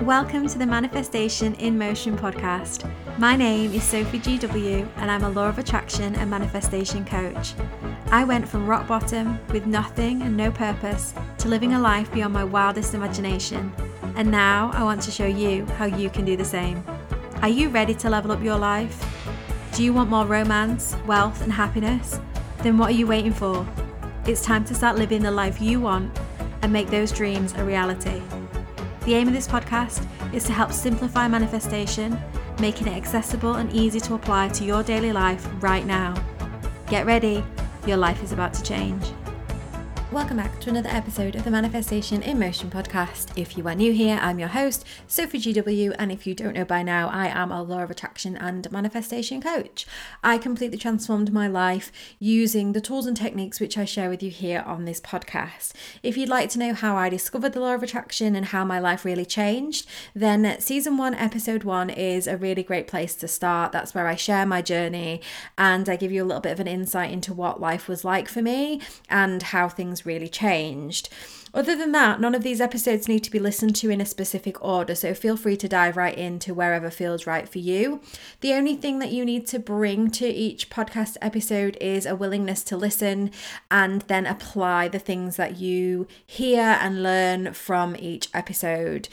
Welcome to the Manifestation in Motion podcast. My name is Sophie GW, and I'm a law of attraction and manifestation coach. I went from rock bottom with nothing and no purpose to living a life beyond my wildest imagination. And now I want to show you how you can do the same. Are you ready to level up your life? Do you want more romance, wealth, and happiness? Then what are you waiting for? It's time to start living the life you want and make those dreams a reality. The aim of this podcast is to help simplify manifestation, making it accessible and easy to apply to your daily life right now. Get ready, your life is about to change. Welcome back to another episode of the Manifestation in Motion podcast. If you are new here, I'm your host, Sophie GW, and if you don't know by now, I am a law of attraction and manifestation coach. I completely transformed my life using the tools and techniques which I share with you here on this podcast. If you'd like to know how I discovered the law of attraction and how my life really changed, then season one, episode one is a really great place to start. That's where I share my journey and I give you a little bit of an insight into what life was like for me and how things really changed. Other than that, none of these episodes need to be listened to in a specific order, so feel free to dive right into wherever feels right for you. The only thing that you need to bring to each podcast episode is a willingness to listen and then apply the things that you hear and learn from each episode.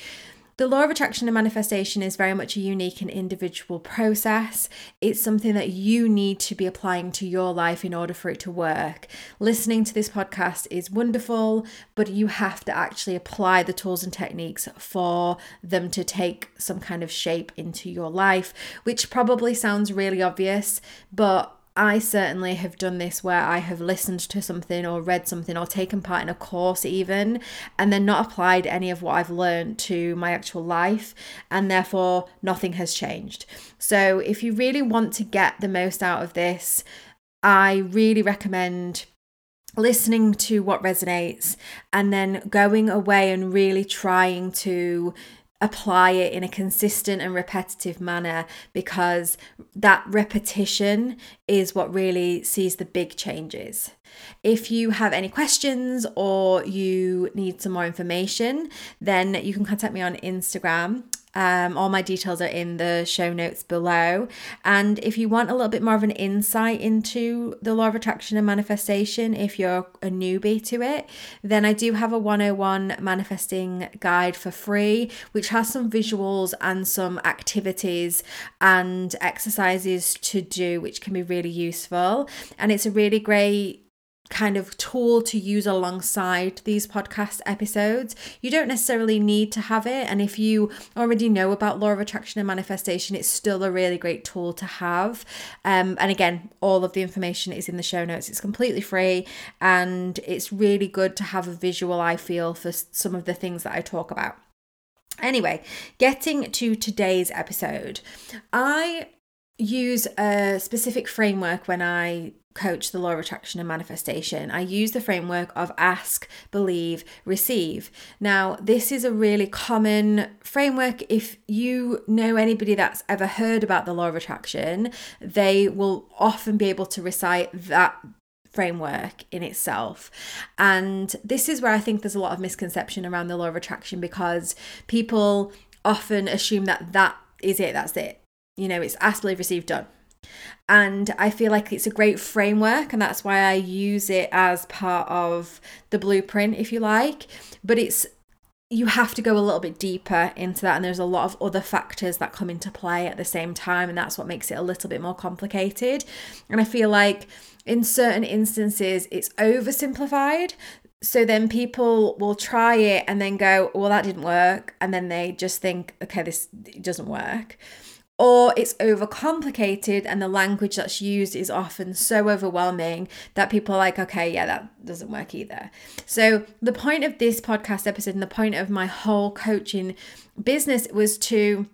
The law of attraction and manifestation is very much a unique and individual process. It's something that you need to be applying to your life in order for it to work. Listening to this podcast is wonderful, but you have to actually apply the tools and techniques for them to take some kind of shape into your life, which probably sounds really obvious, but I certainly have done this where I have listened to something or read something or taken part in a course, even, and then not applied any of what I've learned to my actual life, and therefore nothing has changed. So, if you really want to get the most out of this, I really recommend listening to what resonates and then going away and really trying to apply it in a consistent and repetitive manner because that repetition is what really sees the big changes. If you have any questions or you need some more information, then you can contact me on Instagram um, all my details are in the show notes below. And if you want a little bit more of an insight into the law of attraction and manifestation, if you're a newbie to it, then I do have a 101 manifesting guide for free, which has some visuals and some activities and exercises to do, which can be really useful. And it's a really great kind of tool to use alongside these podcast episodes. You don't necessarily need to have it. And if you already know about law of attraction and manifestation, it's still a really great tool to have. Um, and again, all of the information is in the show notes. It's completely free and it's really good to have a visual, I feel, for some of the things that I talk about. Anyway, getting to today's episode, I use a specific framework when I coach the law of attraction and manifestation, I use the framework of ask, believe, receive. Now, this is a really common framework. If you know anybody that's ever heard about the law of attraction, they will often be able to recite that framework in itself. And this is where I think there's a lot of misconception around the law of attraction because people often assume that that is it, that's it. You know, it's ask, believe, receive, done and I feel like it's a great framework, and that's why I use it as part of the blueprint, if you like. But it's you have to go a little bit deeper into that, and there's a lot of other factors that come into play at the same time, and that's what makes it a little bit more complicated. And I feel like in certain instances, it's oversimplified. So then people will try it and then go, well, that didn't work. And then they just think, okay, this doesn't work or it's overcomplicated and the language that's used is often so overwhelming that people are like, okay, yeah, that doesn't work either. So, the point of this podcast episode and the point of my whole coaching business was to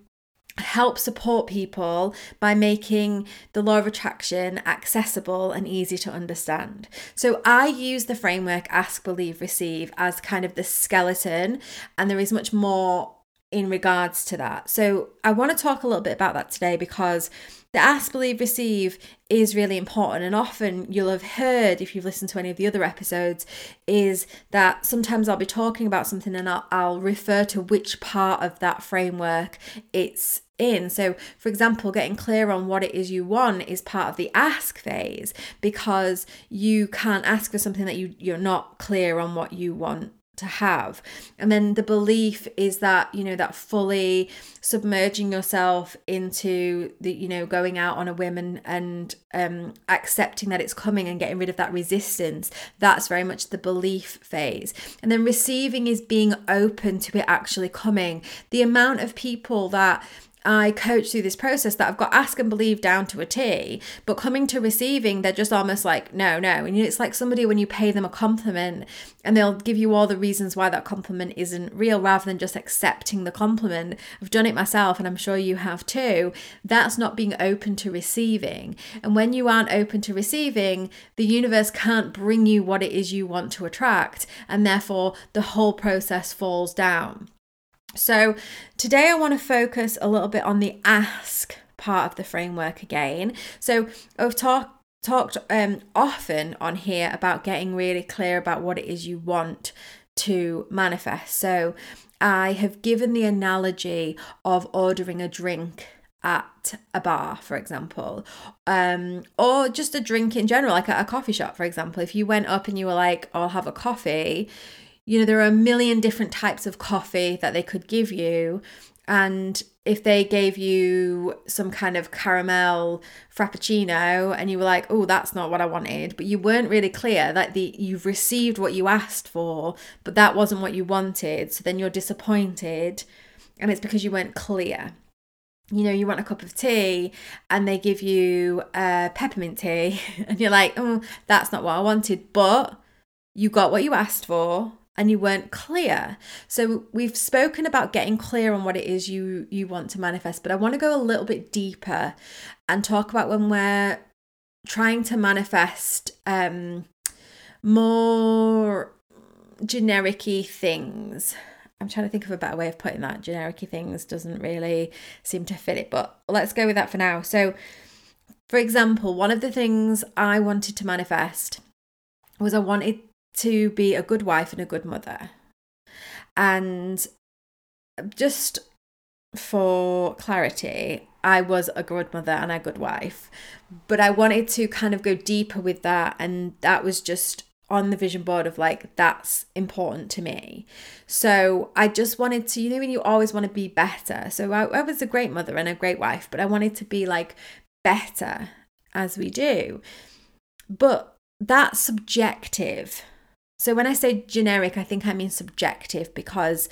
help support people by making the law of attraction accessible and easy to understand. So I use the framework ask, believe, receive as kind of the skeleton, and there is much more in regards to that. So I want to talk a little bit about that today because the ask, believe, receive is really important. And often you'll have heard, if you've listened to any of the other episodes, is that sometimes I'll be talking about something and I'll, I'll refer to which part of that framework it's in. So, for example, getting clear on what it is you want is part of the ask phase because you can't ask for something that you, you're not clear on what you want to have. And then the belief is that you know that fully submerging yourself into the you know going out on a whim and, and um accepting that it's coming and getting rid of that resistance that's very much the belief phase. And then receiving is being open to it actually coming. The amount of people that I coach through this process that I've got ask and believe down to a T, but coming to receiving, they're just almost like, no, no. And it's like somebody when you pay them a compliment and they'll give you all the reasons why that compliment isn't real rather than just accepting the compliment. I've done it myself and I'm sure you have too. That's not being open to receiving. And when you aren't open to receiving, the universe can't bring you what it is you want to attract. And therefore, the whole process falls down. So, today I want to focus a little bit on the ask part of the framework again. So, I've talked talked um, often on here about getting really clear about what it is you want to manifest. So, I have given the analogy of ordering a drink at a bar, for example, um, or just a drink in general, like at a coffee shop, for example. If you went up and you were like, I'll have a coffee, you know, there are a million different types of coffee that they could give you. And if they gave you some kind of caramel frappuccino and you were like, oh, that's not what I wanted, but you weren't really clear that the you've received what you asked for, but that wasn't what you wanted. So then you're disappointed. And it's because you weren't clear you know, you want a cup of tea and they give you a peppermint tea, and you're like, oh, that's not what I wanted, but you got what you asked for and you weren't clear. So we've spoken about getting clear on what it is you you want to manifest, but I want to go a little bit deeper and talk about when we're trying to manifest um more genericy things. I'm trying to think of a better way of putting that. Genericy things doesn't really seem to fit it, but let's go with that for now. So, for example, one of the things I wanted to manifest was I wanted to be a good wife and a good mother. And just for clarity, I was a good mother and a good wife, but I wanted to kind of go deeper with that. And that was just on the vision board of like, that's important to me. So I just wanted to, you know, when you always want to be better. So I, I was a great mother and a great wife, but I wanted to be like better as we do. But that's subjective. So when I say generic, I think I mean subjective because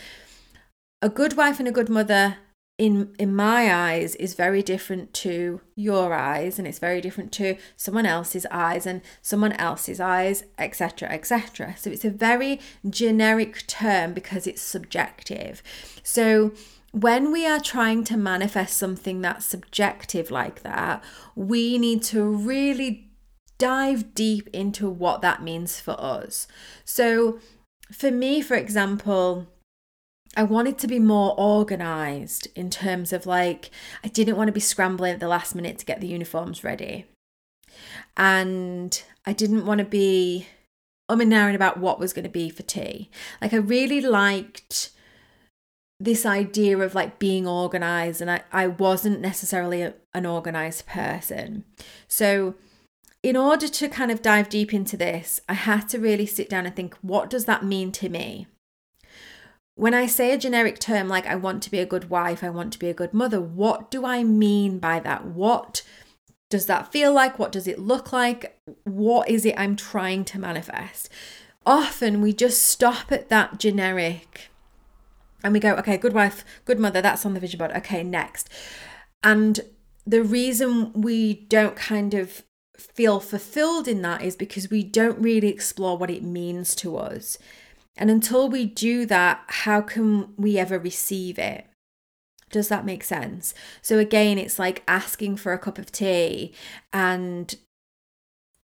a good wife and a good mother in in my eyes is very different to your eyes and it's very different to someone else's eyes and someone else's eyes etc etc so it's a very generic term because it's subjective. So when we are trying to manifest something that's subjective like that we need to really dive deep into what that means for us. So, for me, for example, I wanted to be more organized in terms of like, I didn't want to be scrambling at the last minute to get the uniforms ready. And I didn't want to be um and about what was going to be for tea. Like, I really liked this idea of like being organized, and I, I wasn't necessarily a, an organized person. So, in order to kind of dive deep into this, I had to really sit down and think, what does that mean to me? When I say a generic term like I want to be a good wife, I want to be a good mother, what do I mean by that? What does that feel like? What does it look like? What is it I'm trying to manifest? Often we just stop at that generic and we go, okay, good wife, good mother, that's on the vision board. Okay, next. And the reason we don't kind of feel fulfilled in that is because we don't really explore what it means to us. And until we do that, how can we ever receive it? Does that make sense? So, again, it's like asking for a cup of tea and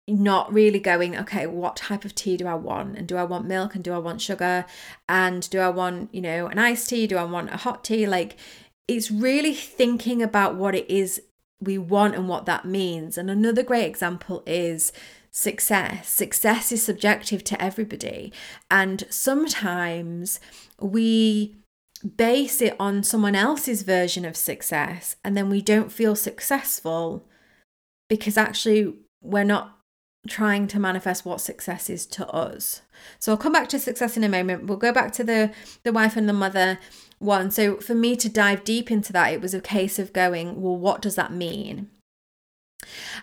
not really going, okay, what type of tea do I want? And do I want milk? And do I want sugar? And do I want, you know, an iced tea? Do I want a hot tea? Like, it's really thinking about what it is we want and what that means. And another great example is success. Success is subjective to everybody. And sometimes we base it on someone else's version of success and then we don't feel successful because actually we're not trying to manifest what success is to us. So I'll come back to success in a moment. We'll go back to the the wife and the mother one. So for me to dive deep into that, it was a case of going, well, what does that mean?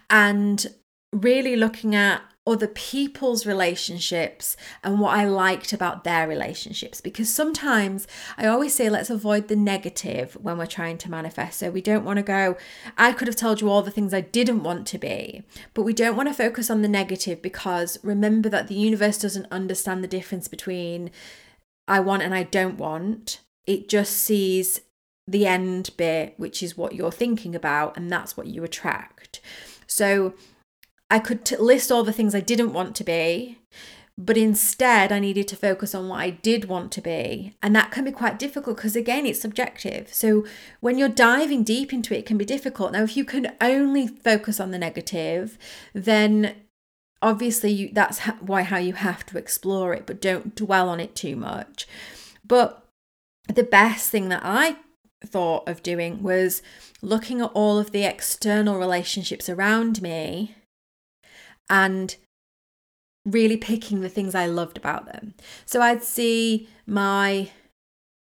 And really looking at other people's relationships and what I liked about their relationships. Because sometimes I always say, let's avoid the negative when we're trying to manifest. So we don't want to go, I could have told you all the things I didn't want to be, but we don't want to focus on the negative because remember that the universe doesn't understand the difference between I want and I don't want. It just sees the end bit, which is what you're thinking about, and that's what you attract. So I could t- list all the things I didn't want to be, but instead I needed to focus on what I did want to be. And that can be quite difficult because, again, it's subjective. So when you're diving deep into it, it can be difficult. Now, if you can only focus on the negative, then obviously you, that's why how you have to explore it, but don't dwell on it too much. But the best thing that I thought of doing was looking at all of the external relationships around me and really picking the things I loved about them. So I'd see my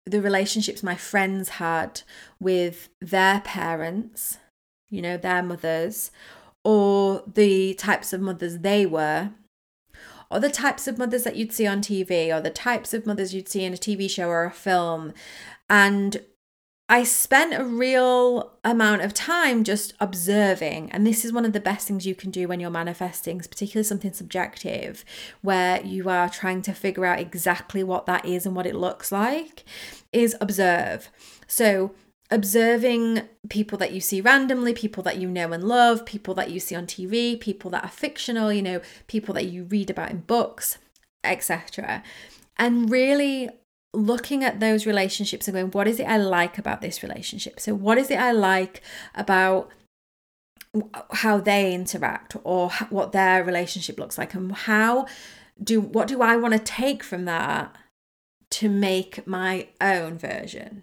the relationships my friends had with their parents, you know, their mothers, or the types of mothers they were, or the types of mothers that you'd see on TV, or the types of mothers you'd see in a TV show or a film, and I spent a real amount of time just observing. And this is one of the best things you can do when you're manifesting, particularly something subjective, where you are trying to figure out exactly what that is and what it looks like, is observe. So, observing people that you see randomly, people that you know and love, people that you see on TV, people that are fictional, you know, people that you read about in books, etc. And really looking at those relationships and going, what is it I like about this relationship? So, what is it I like about how they interact or what their relationship looks like and how do what do I want to take from that to make my own version?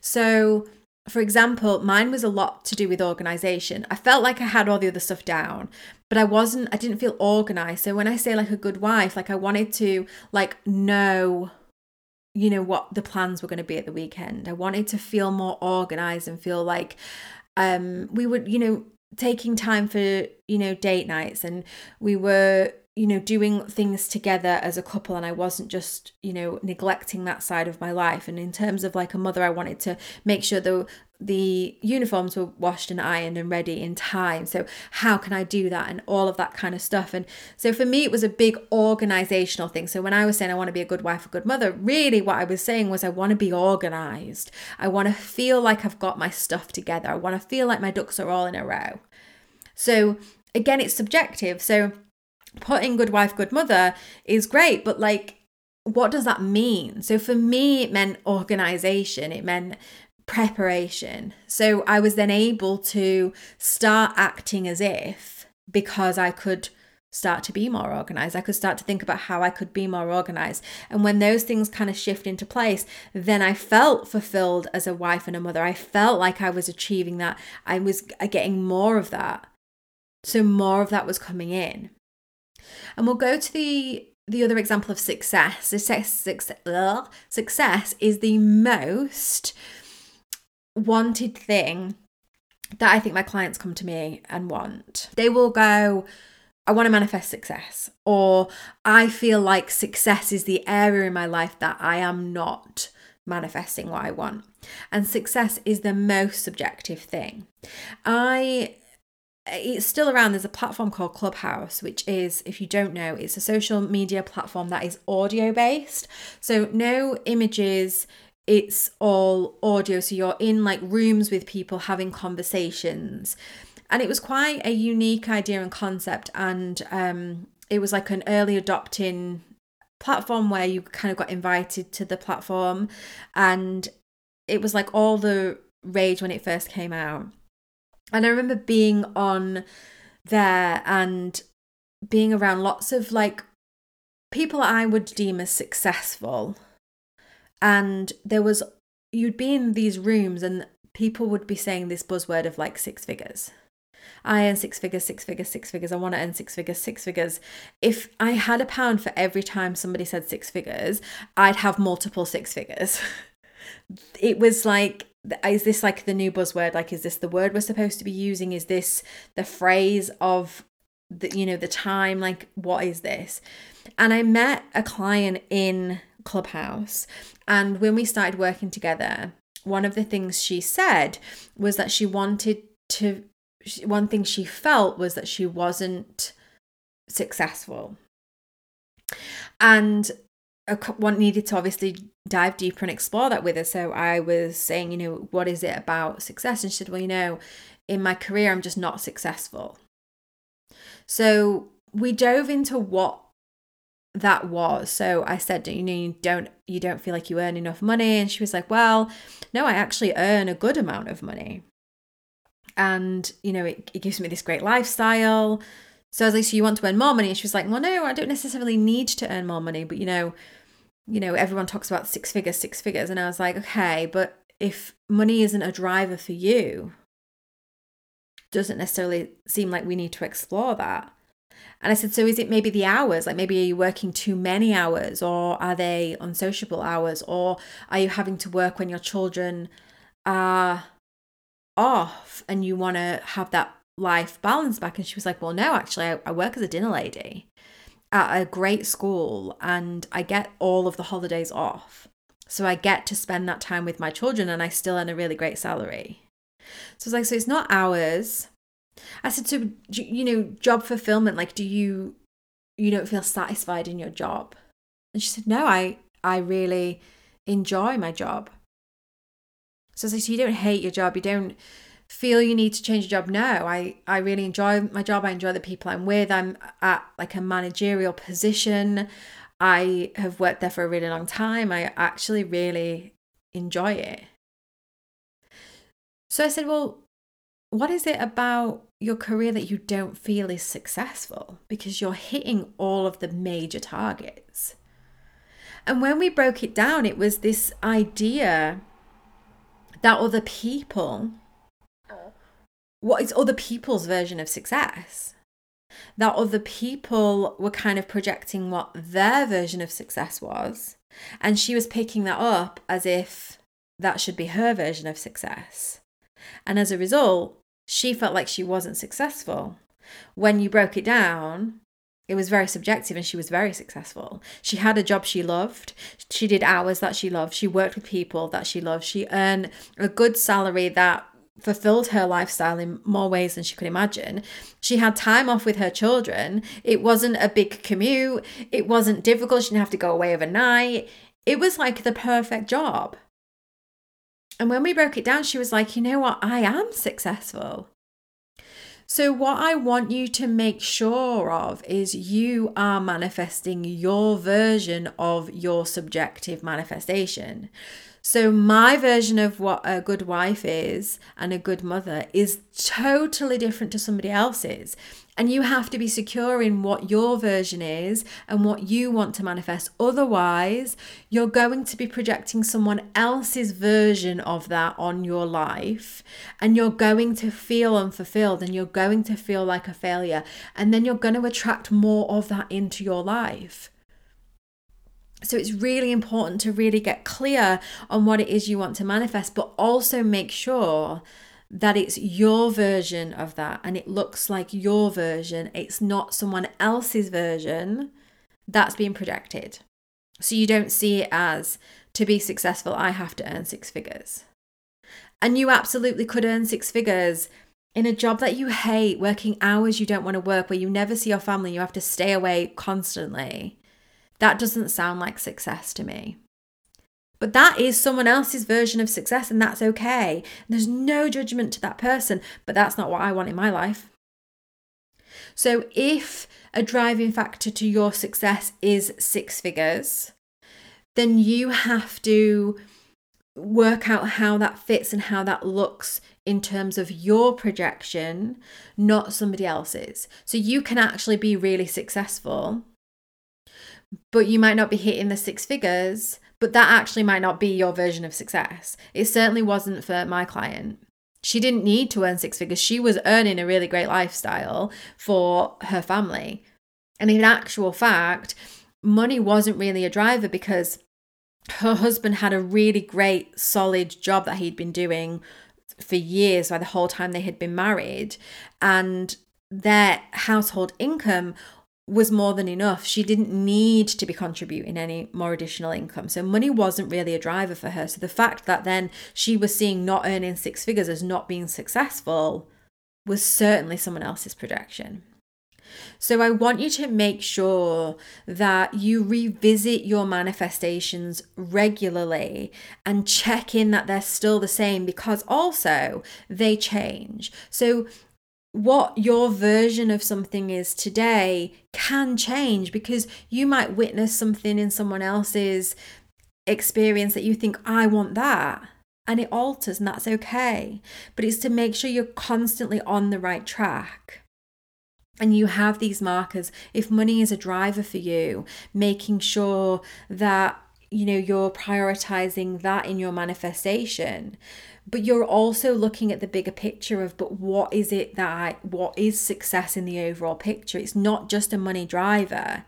So, for example, mine was a lot to do with organization. I felt like I had all the other stuff down, but I wasn't I didn't feel organized. So when I say like a good wife, like I wanted to like know you know what the plans were going to be at the weekend i wanted to feel more organized and feel like um we would you know taking time for you know date nights and we were you know doing things together as a couple and I wasn't just you know neglecting that side of my life. And in terms of like a mother I wanted to make sure the the uniforms were washed and ironed and ready in time. So how can I do that? And all of that kind of stuff. And so for me it was a big organizational thing. So when I was saying I want to be a good wife a good mother really what I was saying was I want to be organized. I want to feel like I've got my stuff together. I want to feel like my ducks are all in a row. So again it's subjective. So putting good wife, good mother is great, but like, what does that mean? So for me, it meant organization, it meant preparation. So I was then able to start acting as if because I could start to be more organized. I could start to think about how I could be more organized. And when those things kind of shift into place, then I felt fulfilled as a wife and a mother. I felt like I was achieving that. I was uh, getting more of that. So more of that was coming in. And we'll go to the the other example of success. Success, success, success is the most wanted thing that I think my clients come to me and want. They will go, I want to manifest success, or I feel like success is the area in my life that I am not manifesting what I want. And success is the most subjective thing. I it's still around. There's a platform called Clubhouse, which is, if you don't know, it's a social media platform that is audio based. So, no images, it's all audio. So, you're in like rooms with people having conversations. And it was quite a unique idea and concept. And um, it was like an early adopting platform where you kind of got invited to the platform. And it was like all the rage when it first came out. And I remember being on there and being around lots of like people I would deem as successful. And there was, you'd be in these rooms and people would be saying this buzzword of like six figures. I earn six figures, six figures, six figures. I want to earn six figures, six figures. If I had a pound for every time somebody said six figures, I'd have multiple six figures. it was like, is this like the new buzzword? Like, is this the word we're supposed to be using? Is this the phrase of the, you know, the time? Like, what is this? And I met a client in Clubhouse. And when we started working together, one of the things she said was that she wanted to, one thing she felt was that she wasn't successful. And one needed to obviously dive deeper and explore that with her. So I was saying, you know, what is it about success? And she said, well, you know, in my career, I'm just not successful. So we dove into what that was so i said you know you don't you don't feel like you earn enough money and she was like well no i actually earn a good amount of money and you know it, it gives me this great lifestyle so i was like so you want to earn more money and she was like well no i don't necessarily need to earn more money but you know you know everyone talks about six figures six figures and i was like okay but if money isn't a driver for you doesn't necessarily seem like we need to explore that and I said, So is it maybe the hours? Like maybe are you working too many hours or are they unsociable hours? Or are you having to work when your children are off and you want to have that life balance back? And she was like, Well, no, actually, I, I work as a dinner lady at a great school and I get all of the holidays off. So I get to spend that time with my children and I still earn a really great salary. So it's like, so it's not hours, I said, so you know, job fulfillment. Like, do you you don't feel satisfied in your job? And she said, no, I I really enjoy my job. So I said, so you don't hate your job. You don't feel you need to change your job. No, I I really enjoy my job. I enjoy the people I'm with. I'm at like a managerial position. I have worked there for a really long time. I actually really enjoy it. So I said, well, what is it about your career that you don't feel is successful? Because you're hitting all of the major targets. And when we broke it down, it was this idea that other people, what is other people's version of success? That other people were kind of projecting what their version of success was. And she was picking that up as if that should be her version of success. And as a result, she felt like she wasn't successful. When you broke it down, it was very subjective and she was very successful. She had a job she loved. She did hours that she loved. She worked with people that she loved. She earned a good salary that fulfilled her lifestyle in more ways than she could imagine. She had time off with her children. It wasn't a big commute. It wasn't difficult. She didn't have to go away overnight. It was like the perfect job. And when we broke it down, she was like, you know what? I am successful. So, what I want you to make sure of is you are manifesting your version of your subjective manifestation. So, my version of what a good wife is and a good mother is totally different to somebody else's. And you have to be secure in what your version is and what you want to manifest. Otherwise, you're going to be projecting someone else's version of that on your life. And you're going to feel unfulfilled and you're going to feel like a failure. And then you're going to attract more of that into your life. So it's really important to really get clear on what it is you want to manifest, but also make sure that it's your version of that and it looks like your version. It's not someone else's version that's being projected. So you don't see it as to be successful, I have to earn six figures. And you absolutely could earn six figures in a job that you hate, working hours you don't want to work, where you never see your family, you have to stay away constantly. That doesn't sound like success to me. But that is someone else's version of success, and that's okay. There's no judgment to that person, but that's not what I want in my life. So, if a driving factor to your success is six figures, then you have to work out how that fits and how that looks in terms of your projection, not somebody else's. So you can actually be really successful, but you might not be hitting the six figures, but that actually might not be your version of success. It certainly wasn't for my client. She didn't need to earn six figures. She was earning a really great lifestyle for her family. And in actual fact, money wasn't really a driver because her husband had a really great, solid job that he'd been doing for years by the whole time they had been married. And their household income was more than enough. She didn't need to be contributing any more additional income. So money wasn't really a driver for her. So the fact that then she was seeing not earning six figures as not being successful was certainly someone else's projection. So I want you to make sure that you revisit your manifestations regularly and check in that they're still the same because also they change. So what your version of something is today can change because you might witness something in someone else's experience that you think, I want that. And it alters, and that's okay. But it's to make sure you're constantly on the right track and you have these markers if money is a driver for you making sure that you know you're prioritizing that in your manifestation but you're also looking at the bigger picture of but what is it that I, what is success in the overall picture? It's not just a money driver.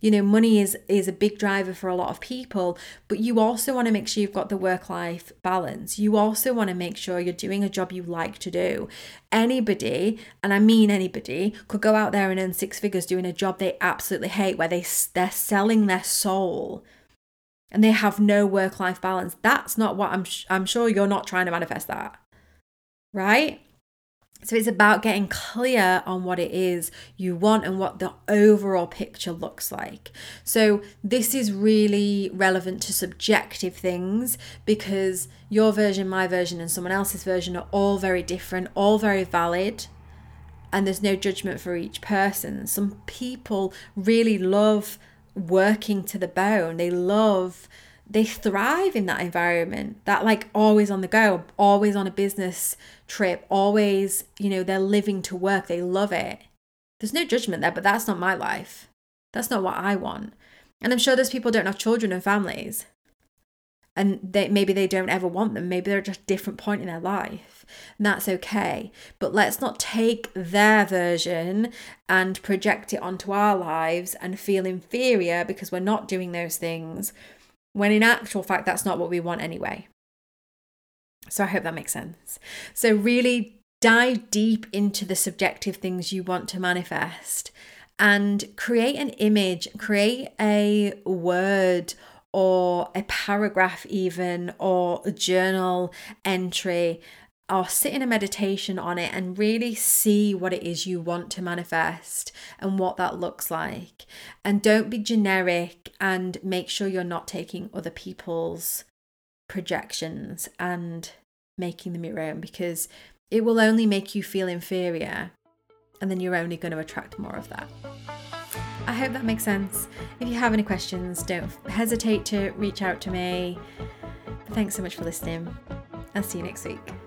You know money is is a big driver for a lot of people but you also want to make sure you've got the work life balance. You also want to make sure you're doing a job you like to do. Anybody and i mean anybody could go out there and earn six figures doing a job they absolutely hate where they they're selling their soul and they have no work life balance that's not what i'm i'm sure you're not trying to manifest that right so it's about getting clear on what it is you want and what the overall picture looks like. So this is really relevant to subjective things because your version, my version, and someone else's version are all very different, all very valid. And there's no judgment for each person. Some people really love working to the bone. They love they thrive in that environment that like always on the go always on a business trip always you know they're living to work. They love it. There's no judgment there but that's not my life. That's not what i want. And i'm sure those people don't have children and families. And they maybe they don't ever want them. Maybe they're at a different point in their life that's okay but let's not take their version and project it onto our lives and feel inferior because we're not doing those things when in actual fact, that's not what we want anyway. So I hope that makes sense. So, really dive deep into the subjective things you want to manifest and create an image, create a word or a paragraph, even, or a journal entry or sit in a meditation on it and really see what it is you want to manifest and what that looks like. And don't be generic and make sure you're not taking other people's projections and making them your own because it will only make you feel inferior and then you're only going to attract more of that. I hope that makes sense. If you have any questions, don't hesitate to reach out to me. thanks so much for listening. I'll see you next week.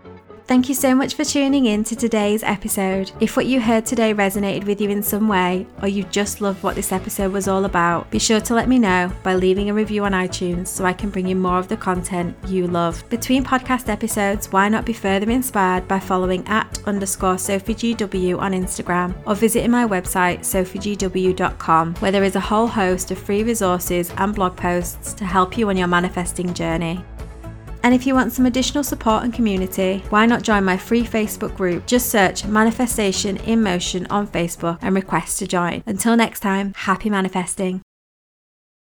Thank you so much for tuning in to today's episode. If what you heard today resonated with you in some way, or you just loved what this episode was all about, be sure to let me know by leaving a review on iTunes so I can bring you more of the content you love. Between podcast episodes, why not be further inspired by following at underscore SophieGW on Instagram or visiting my website sophiegw.com where there is a whole host of free resources and blog posts to help you on your manifesting journey. And if you want some additional support and community, why not join my free Facebook group? Just search Manifestation in Motion on Facebook and request to join. Until next time, happy manifesting.